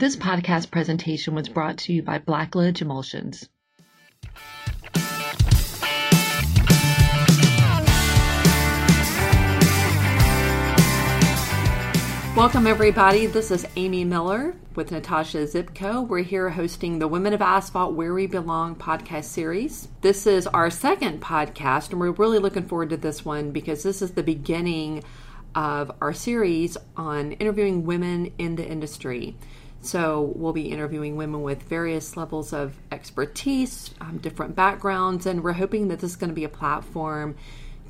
This podcast presentation was brought to you by Blacklidge Emulsions. Welcome, everybody. This is Amy Miller with Natasha Zipko. We're here hosting the Women of Asphalt Where We Belong podcast series. This is our second podcast, and we're really looking forward to this one because this is the beginning of our series on interviewing women in the industry. So, we'll be interviewing women with various levels of expertise, um, different backgrounds, and we're hoping that this is going to be a platform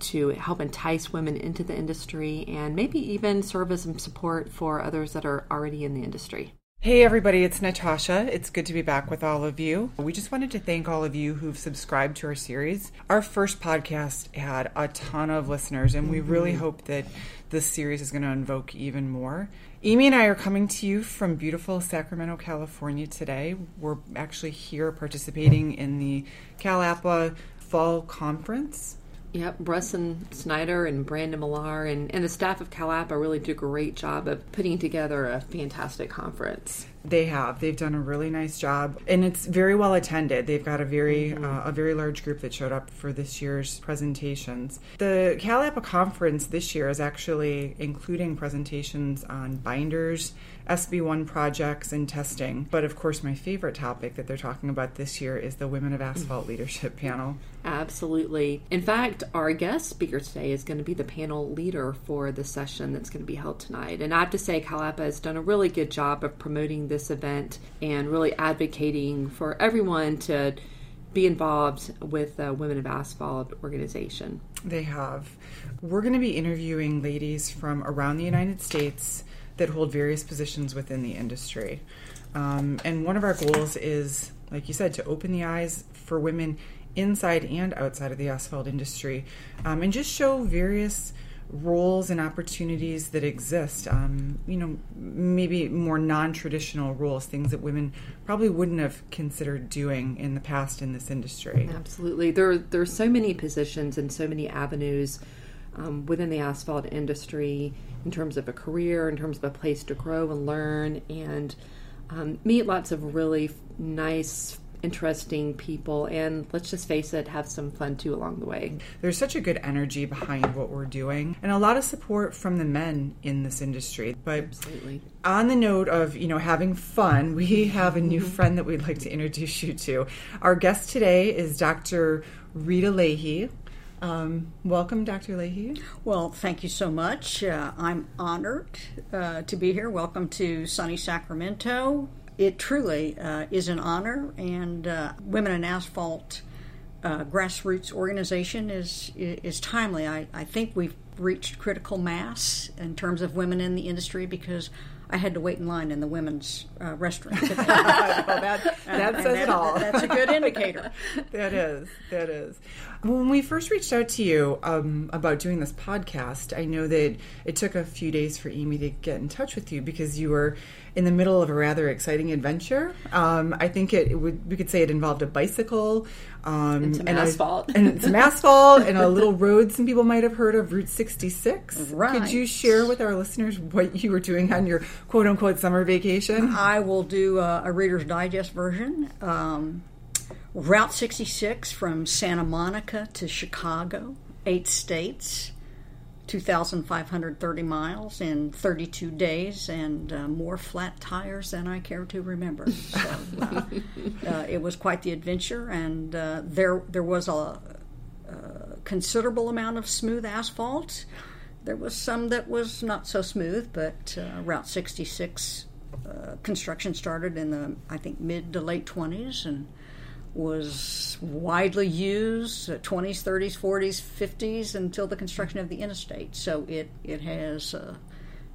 to help entice women into the industry and maybe even serve as some support for others that are already in the industry. Hey everybody, it's Natasha. It's good to be back with all of you. We just wanted to thank all of you who've subscribed to our series. Our first podcast had a ton of listeners, and we really hope that this series is going to invoke even more. Amy and I are coming to you from beautiful Sacramento, California today. We're actually here participating in the CalAPA Fall Conference. Yep, Russell Snyder and Brandon Milar and, and the staff of CalAPA really did a great job of putting together a fantastic conference. They have. They've done a really nice job, and it's very well attended. They've got a very uh, a very large group that showed up for this year's presentations. The CalAPA conference this year is actually including presentations on binders, SB1 projects, and testing. But of course, my favorite topic that they're talking about this year is the Women of Asphalt mm. Leadership panel. Absolutely. In fact, our guest speaker today is going to be the panel leader for the session that's going to be held tonight. And I have to say, CalAPA has done a really good job of promoting this event and really advocating for everyone to be involved with the Women of Asphalt organization. They have. We're going to be interviewing ladies from around the United States that hold various positions within the industry. Um, and one of our goals is, like you said, to open the eyes for women inside and outside of the asphalt industry um, and just show various roles and opportunities that exist. Um, you know, maybe more non traditional roles, things that women probably wouldn't have considered doing in the past in this industry. Absolutely. There, there are so many positions and so many avenues um, within the asphalt industry in terms of a career, in terms of a place to grow and learn, and um, meet lots of really nice, interesting people. And let's just face it, have some fun too along the way. There's such a good energy behind what we're doing, and a lot of support from the men in this industry. But Absolutely. on the note of you know having fun, we have a new friend that we'd like to introduce you to. Our guest today is Dr. Rita Leahy. Um, welcome, Dr. Leahy. Well, thank you so much. Uh, I'm honored uh, to be here. Welcome to sunny Sacramento. It truly uh, is an honor, and uh, Women in Asphalt uh, grassroots organization is is timely. I, I think we've reached critical mass in terms of women in the industry because I had to wait in line in the women's uh, restroom today. that, that says it all. That's a good indicator. that is that is when we first reached out to you um, about doing this podcast i know that it took a few days for amy to get in touch with you because you were in the middle of a rather exciting adventure um, i think it, it would we could say it involved a bicycle um, And some a- asphalt. and some asphalt and a little road some people might have heard of route 66 Right. could you share with our listeners what you were doing on your quote unquote summer vacation I will do a, a Reader's Digest version. Um, Route 66 from Santa Monica to Chicago, eight states, 2,530 miles in 32 days, and uh, more flat tires than I care to remember. So uh, uh, it was quite the adventure, and uh, there there was a, a considerable amount of smooth asphalt. There was some that was not so smooth, but uh, Route 66 uh, construction started in the I think mid to late 20s and was widely used uh, 20s, 30s, 40s, 50s until the construction of the interstate. So it it has uh,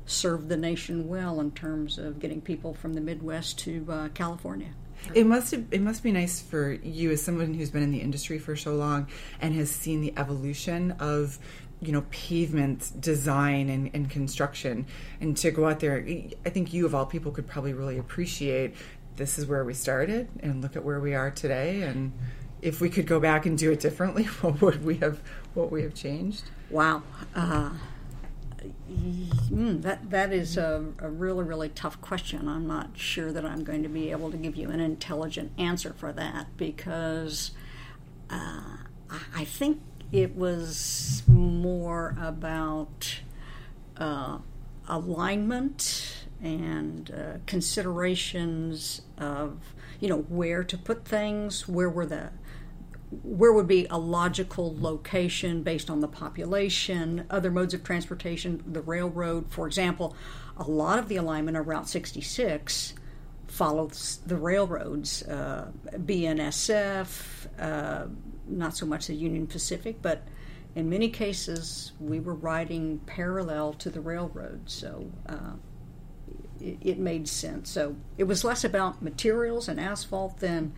served the nation well in terms of getting people from the Midwest to uh, California. It must have, it must be nice for you as someone who's been in the industry for so long and has seen the evolution of you know pavement design and, and construction and to go out there I think you of all people could probably really appreciate this is where we started and look at where we are today and if we could go back and do it differently what would we have what we have changed Wow. Uh, mm, that that is a, a, really really tough question. I'm not sure that I'm going to be able to give you an intelligent answer for that because uh, I think it was more about uh, alignment and uh, considerations of you know where to put things, where were the where would be a logical location based on the population, other modes of transportation, the railroad, for example. A lot of the alignment of Route 66 follows the railroads, uh, BNSF, uh, not so much the Union Pacific, but in many cases we were riding parallel to the railroad, so uh, it, it made sense. So it was less about materials and asphalt than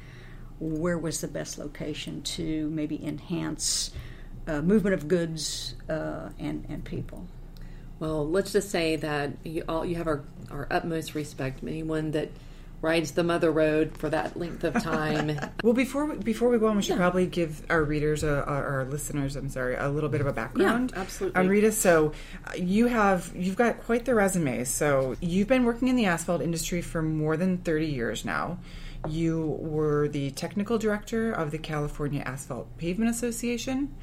where was the best location to maybe enhance uh, movement of goods uh, and, and people. Well, let's just say that you all you have our, our utmost respect. Anyone that rides the mother road for that length of time. well, before we, before we go on, we should yeah. probably give our readers, a, our listeners, I'm sorry, a little bit of a background. Yeah, absolutely. On Rita, so uh, you have you've got quite the resume. So you've been working in the asphalt industry for more than 30 years now. You were the technical director of the California Asphalt Pavement Association,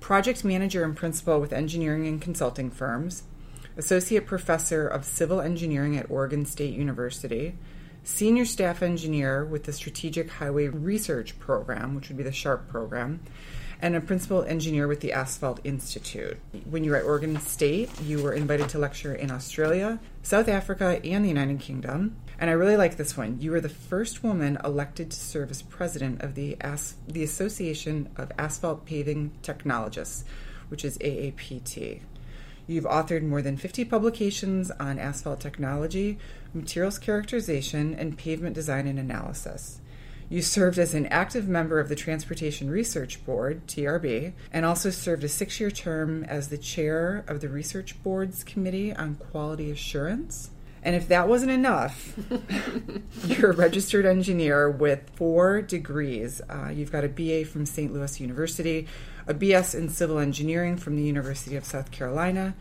project manager and principal with engineering and consulting firms, associate professor of civil engineering at Oregon State University, senior staff engineer with the Strategic Highway Research Program, which would be the SHARP program, and a principal engineer with the Asphalt Institute. When you were at Oregon State, you were invited to lecture in Australia, South Africa, and the United Kingdom. And I really like this one. You were the first woman elected to serve as president of the, As- the Association of Asphalt Paving Technologists, which is AAPT. You've authored more than 50 publications on asphalt technology, materials characterization, and pavement design and analysis. You served as an active member of the Transportation Research Board, TRB, and also served a six year term as the chair of the Research Board's Committee on Quality Assurance. And if that wasn't enough, you're a registered engineer with four degrees. Uh, you've got a BA from St. Louis University, a BS in civil engineering from the University of South Carolina,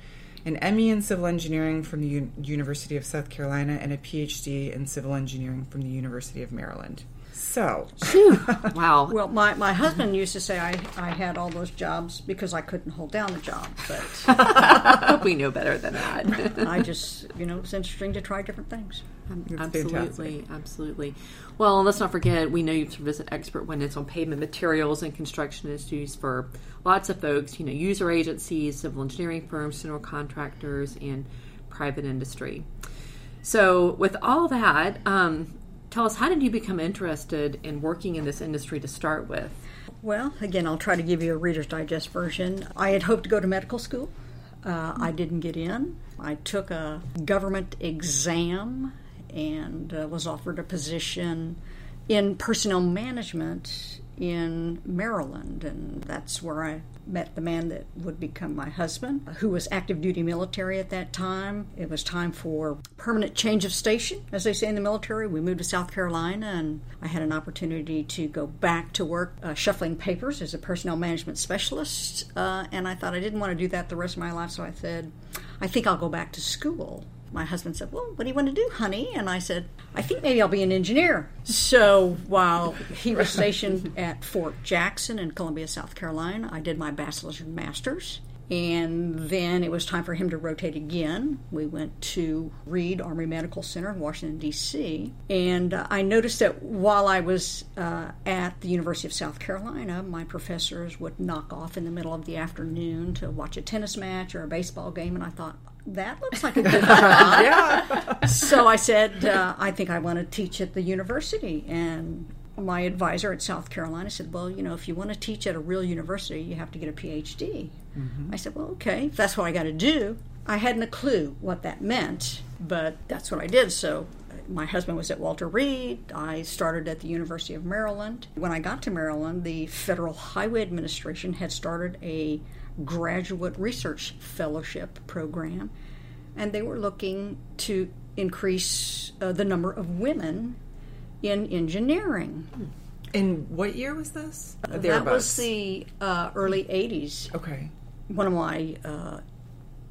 an ME in civil engineering from the U- University of South Carolina, and a PhD in civil engineering from the University of Maryland. So, wow. Well, my, my husband used to say I, I had all those jobs because I couldn't hold down the job, but we know better than that. I just, you know, it's interesting to try different things. absolutely, fantastic. absolutely. Well, let's not forget, we know you've served as an expert when it's on pavement materials and construction issues for lots of folks, you know, user agencies, civil engineering firms, general contractors, and private industry. So, with all that, um, tell us how did you become interested in working in this industry to start with? Well, again, I'll try to give you a Reader's Digest version. I had hoped to go to medical school. Uh, I didn't get in. I took a government exam and uh, was offered a position in personnel management in Maryland, and that's where I met the man that would become my husband, who was active duty military at that time. It was time for permanent change of station, as they say in the military. We moved to South Carolina, and I had an opportunity to go back to work uh, shuffling papers as a personnel management specialist. Uh, and I thought I didn't want to do that the rest of my life, so I said, I think I'll go back to school my husband said, Well, what do you want to do, honey? And I said, I think maybe I'll be an engineer. So while he was stationed at Fort Jackson in Columbia, South Carolina, I did my bachelor's and master's. And then it was time for him to rotate again. We went to Reed Army Medical Center in Washington, D.C. And uh, I noticed that while I was uh, at the University of South Carolina, my professors would knock off in the middle of the afternoon to watch a tennis match or a baseball game. And I thought, that looks like a good job. yeah. So I said, uh, I think I want to teach at the university. And my advisor at South Carolina said, Well, you know, if you want to teach at a real university, you have to get a PhD. Mm-hmm. I said, Well, okay, if that's what I got to do. I hadn't a clue what that meant, but that's what I did. So my husband was at Walter Reed. I started at the University of Maryland. When I got to Maryland, the Federal Highway Administration had started a graduate research fellowship program, and they were looking to increase uh, the number of women in engineering. In what year was this? Uh, that was the uh, early 80s. Okay. One of my uh,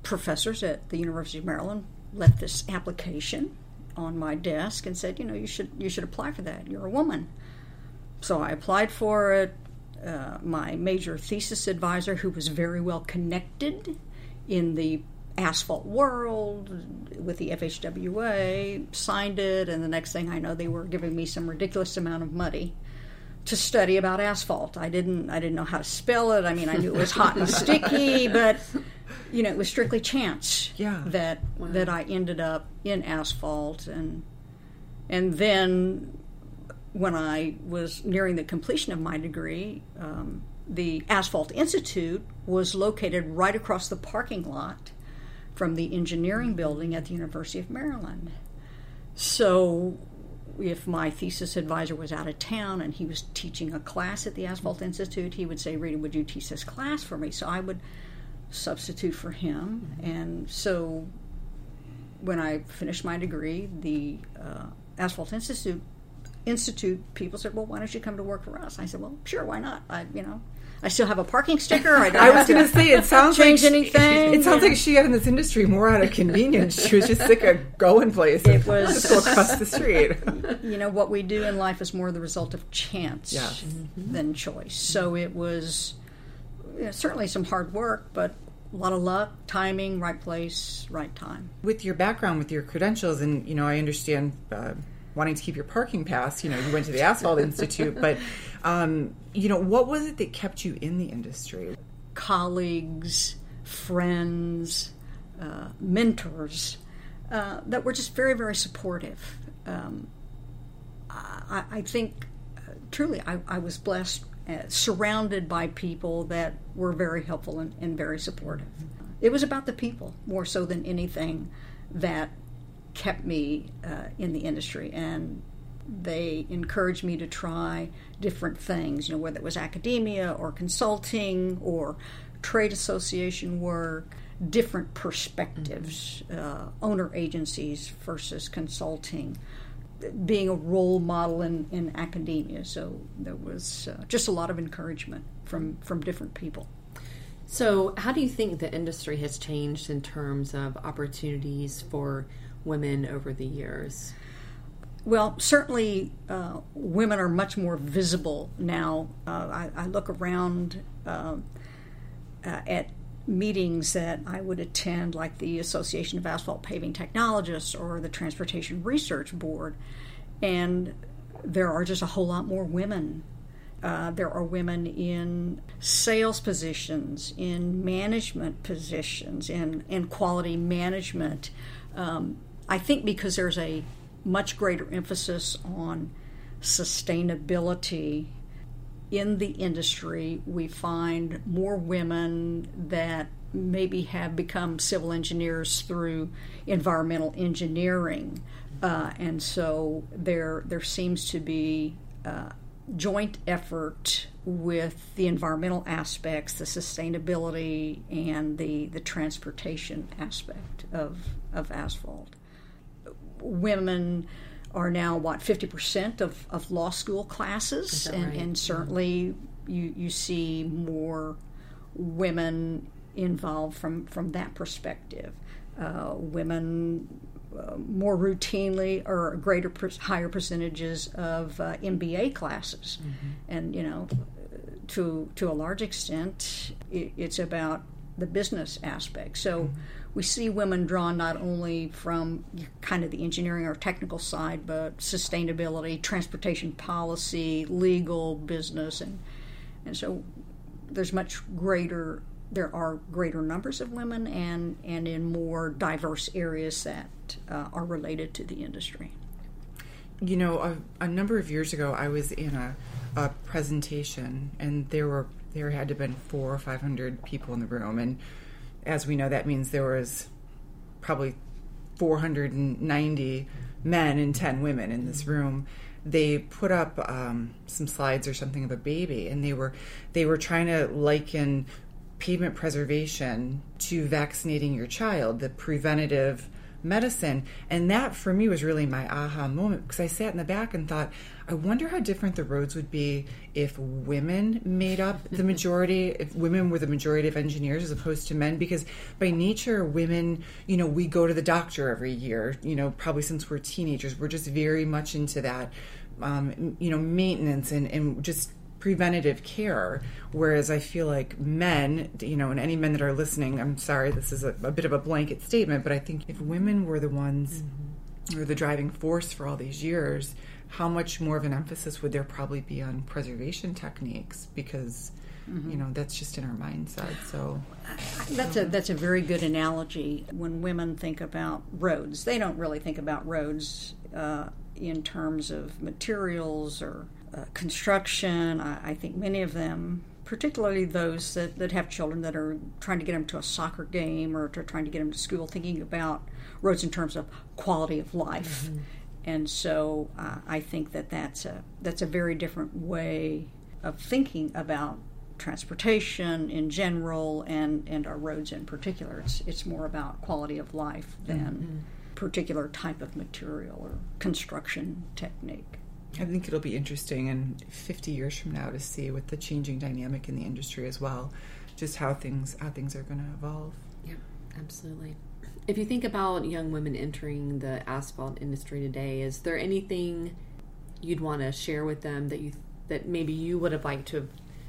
professors at the University of Maryland left this application on my desk and said, you know, you should you should apply for that. You're a woman. So I applied for it. Uh, my major thesis advisor, who was very well connected in the asphalt world with the FHWA, signed it, and the next thing I know, they were giving me some ridiculous amount of money to study about asphalt. I didn't I didn't know how to spell it. I mean, I knew it was hot and sticky, but you know, it was strictly chance Yeah. that that I ended up in asphalt and and then when I was nearing the completion of my degree, um, the Asphalt Institute was located right across the parking lot from the engineering building at the University of Maryland. So, if my thesis advisor was out of town and he was teaching a class at the Asphalt Institute, he would say, Rita, would you teach this class for me? So I would substitute for him. And so when I finished my degree, the uh, Asphalt Institute Institute people said, "Well, why don't you come to work for us?" I said, "Well, sure, why not? I, you know, I still have a parking sticker. I, don't I was going to say it sounds change like anything. It sounds like she got in this industry more out of convenience. she was just sick of going places. It was- just go across the street. you know what we do in life is more the result of chance Yes. than choice. So it was you know, certainly some hard work, but a lot of luck, timing, right place, right time. with your background, with your credentials, and you know, I understand uh, wanting to keep your parking pass. You know, you went to the Asphalt Institute, but um, you know, what was it that kept you in the industry? colleagues, friends, uh, mentors uh, that were just very, very supportive. Um, I, I think uh, truly I, I was blessed, uh, surrounded by people that were very helpful and, and very supportive. It was about the people more so than anything that kept me uh, in the industry and they encouraged me to try different things, you know, whether it was academia or consulting or trade association work, different perspectives, uh, owner agencies versus consulting, being a role model in, in academia. So there was uh, just a lot of encouragement from, from different people. So, how do you think the industry has changed in terms of opportunities for women over the years? Well, certainly uh, women are much more visible now. Uh, I, I look around uh, uh, at meetings that I would attend, like the Association of Asphalt Paving Technologists or the Transportation Research Board, and there are just a whole lot more women. Uh, there are women in sales positions, in management positions, in, in quality management. Um, I think because there's a much greater emphasis on sustainability in the industry, we find more women that maybe have become civil engineers through environmental engineering, uh, and so there there seems to be uh, joint effort with the environmental aspects, the sustainability, and the the transportation aspect of of asphalt. Women are now what 50% of, of law school classes? And, right? and certainly you, you see more women involved from, from that perspective. Uh, women uh, more routinely or greater per, higher percentages of uh, MBA classes. And you know to to a large extent it, it's about the business aspect. So we see women drawn not only from kind of the engineering or technical side, but sustainability, transportation policy, legal, business, and and so there's much greater. There are greater numbers of women, and and in more diverse areas that uh, are related to the industry. You know, a, a number of years ago, I was in a, a presentation, and there were there had to have been four or five hundred people in the room, and as we know, that means there was probably 490 men and 10 women in this room. They put up um, some slides or something of a baby, and they were they were trying to liken pavement preservation to vaccinating your child, the preventative medicine. And that for me was really my aha moment because I sat in the back and thought, I wonder how different the roads would be if women made up the majority, if women were the majority of engineers as opposed to men. Because by nature, women, you know, we go to the doctor every year, you know, probably since we're teenagers. We're just very much into that, um, you know, maintenance and, and just preventative care. Whereas I feel like men, you know, and any men that are listening, I'm sorry, this is a, a bit of a blanket statement, but I think if women were the ones mm-hmm. or the driving force for all these years, how much more of an emphasis would there probably be on preservation techniques? Because Mm-hmm. you know that's just in our mindset so that's a that's a very good analogy when women think about roads they don't really think about roads uh, in terms of materials or uh, construction. I, I, think many of them, particularly those that, that have children that are trying to get them to a soccer game or to trying to get them to school, thinking about roads in terms of quality of life. Mm-hmm. And so uh, I think that that's a that's a very different way of thinking about transportation in general and, and our roads in particular. It's it's more about quality of life than mm-hmm. particular type of material or construction technique. I think it'll be interesting in 50 years from now to see with the changing dynamic in the industry as well, just how things how things are going to evolve. Yeah, absolutely. If you think about young women entering the asphalt industry today, is there anything you'd want to share with them that you that maybe you would have liked to have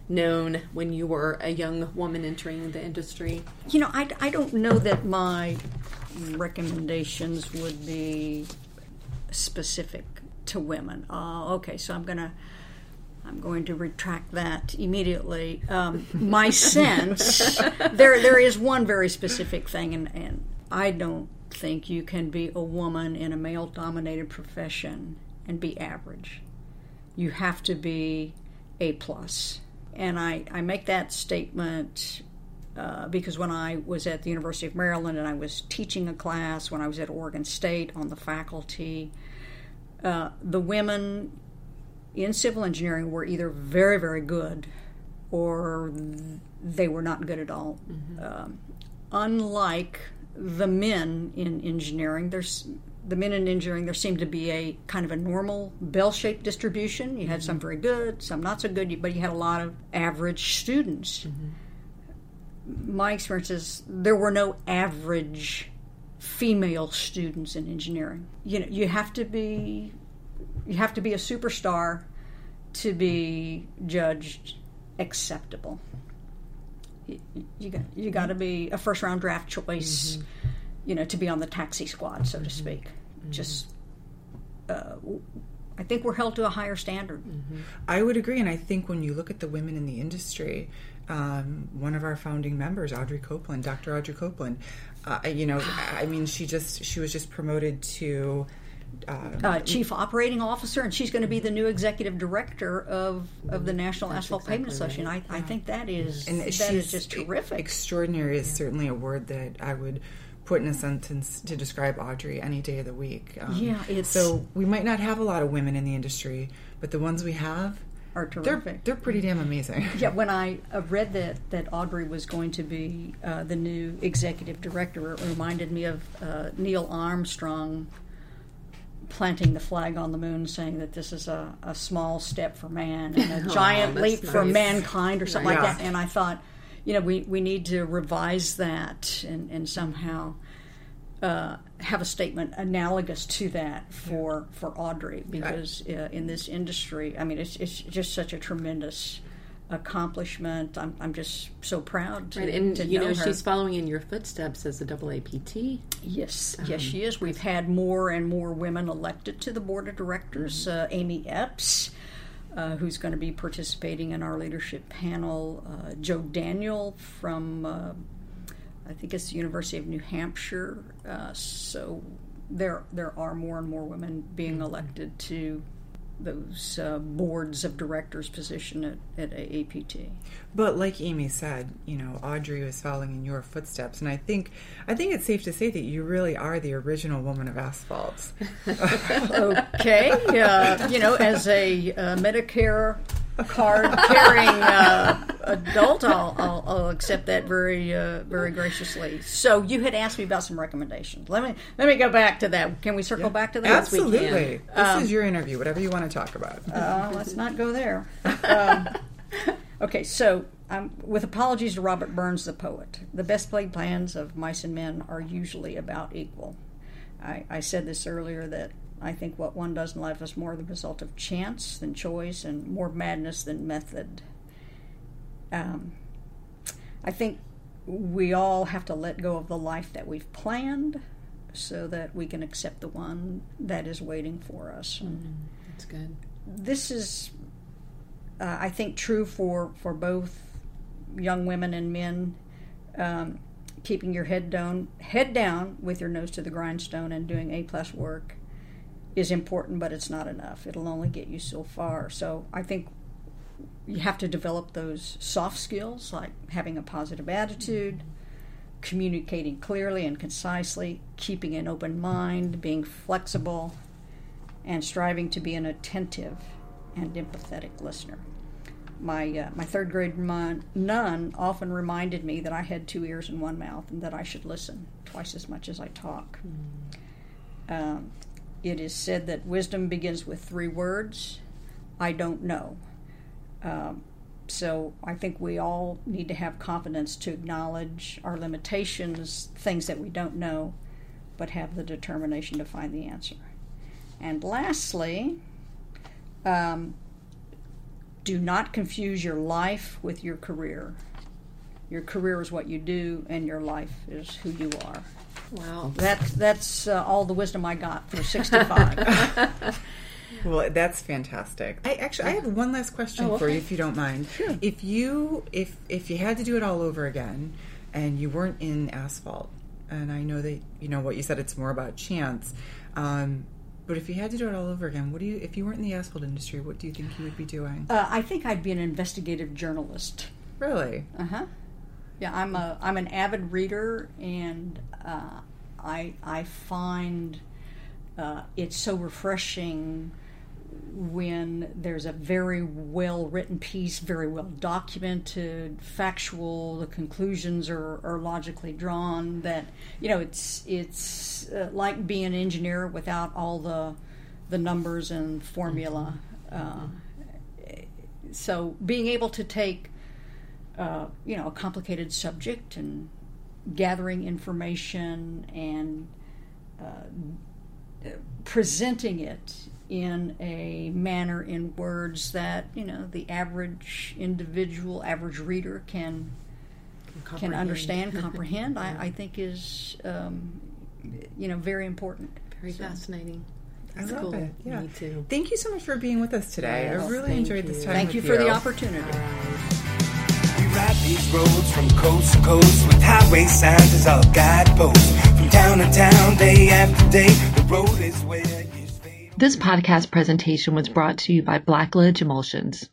known when you were a young woman entering the industry? You know, I, I don't know that my recommendations would be specific to women. Uh, okay, so I'm gonna I'm going to retract that immediately. Um, my sense there there is one very specific thing, and, and I don't think you can be a woman in a male dominated profession and be average. You have to be a plus. And I, I make that statement uh, because when I was at the University of Maryland and I was teaching a class, when I was at Oregon State on the faculty, uh, the women in civil engineering were either very, very good or they were not good at all. Mm-hmm. Um, unlike the men in engineering, there's the men in engineering, there seemed to be a kind of a normal bell shaped distribution. You had mm-hmm. some very good, some not so good, but you had a lot of average students. Mm-hmm. My experience is there were no average female students in engineering. You know, you have to be you have to be a superstar to be judged acceptable. You, you got you got to be a first round draft choice, mm-hmm. you know, to be on the taxi squad, so to mm-hmm. speak. Mm-hmm. Just, uh, I think we're held to a higher standard. Mm-hmm. I would agree, and I think when you look at the women in the industry, um, one of our founding members, Audrey Copeland, Dr. Audrey Copeland, uh, you know, I mean, she just she was just promoted to. Uh, uh, chief operating officer, and she's going to be the new executive director of, of the National That's Asphalt exactly Pavement Association. I, I, think that is and that is just terrific. Extraordinary is yeah. certainly a word that I would put in a sentence to describe Audrey any day of the week. Um, yeah, it's so we might not have a lot of women in the industry, but the ones we have, are terrific. They're, they're pretty damn amazing. Yeah, when I uh, read that that Audrey was going to be uh, the new executive director, it reminded me of uh, Neil Armstrong planting the flag on the moon, saying that this is a, a small step for man and a giant oh, leap nice. for mankind, or something yeah. like that. And I thought, you know, we, we need to revise that and, and somehow uh, have a statement analogous to that for for Audrey because uh, in this industry, I mean, it's it's just such a tremendous accomplishment. I'm, I'm just so proud to, right. and to you know, know she's following in your footsteps as a AAPT. Yes, um, yes, she is. We've had more and more women elected to the board of directors. Mm-hmm. Uh, Amy Epps. Uh, who's going to be participating in our leadership panel? Uh, Jo Daniel from uh, I think it's the University of New Hampshire. Uh, so there there are more and more women being mm-hmm. elected to those uh, boards of directors position at, at AAPT. But like Amy said, you know, Audrey was following in your footsteps, and I think I think it's safe to say that you really are the original woman of asphalt. okay, uh, you know, as a uh, Medicare card carrying uh, adult, I'll, I'll, I'll accept that very uh, very graciously. So you had asked me about some recommendations. Let me let me go back to that. Can we circle back to that? Absolutely. This is your interview. Whatever you want to talk about. Uh, let's not go there. Um, okay, so um, with apologies to Robert Burns, the poet, the best laid plans of mice and men are usually about equal. I, I said this earlier that I think what one does in life is more the result of chance than choice and more madness than method. Um, I think we all have to let go of the life that we've planned so that we can accept the one that is waiting for us. Mm, that's good. This is, uh, I think, true for, for both young women and men. Um, keeping your head down, head down with your nose to the grindstone and doing A plus work is important, but it's not enough. It'll only get you so far. So I think you have to develop those soft skills like having a positive attitude, communicating clearly and concisely, keeping an open mind, being flexible, and striving to be an attentive and empathetic listener. My, uh, my third grade mon- nun often reminded me that I had two ears and one mouth and that I should listen twice as much as I talk. Mm. Um, it is said that wisdom begins with three words I don't know. Um, so I think we all need to have confidence to acknowledge our limitations, things that we don't know, but have the determination to find the answer. And lastly, um, do not confuse your life with your career. Your career is what you do, and your life is who you are. Wow. That's that's uh, all the wisdom I got for 65. well, that's fantastic. I actually I have one last question oh, okay. for you if you don't mind. Sure. If you if if you had to do it all over again and you weren't in asphalt and I know that you know what you said it's more about chance um, but if you had to do it all over again, what do you if you weren't in the asphalt industry, what do you think you would be doing? Uh, I think I'd be an investigative journalist. Really? Uh-huh. Yeah, I'm a I'm an avid reader, and uh, I I find uh, it's so refreshing when there's a very well written piece, very well documented, factual. The conclusions are, are logically drawn. That you know, it's it's uh, like being an engineer without all the the numbers and formula. Uh, so being able to take uh, you know, a complicated subject and gathering information and uh, presenting it in a manner in words that you know the average individual, average reader can can, can understand, comprehend. I, I, think is um, you know very important. Very so. fascinating. That's I love cool. it. Yeah. Me too. Thank you so much for being with us today. Yes, I really enjoyed you. this time. Thank you for you. the opportunity ride these roads from coast to coast with highway signs as our guideposts. From town to town, day after day, the road is where This podcast presentation was brought to you by Blacklidge Emulsions.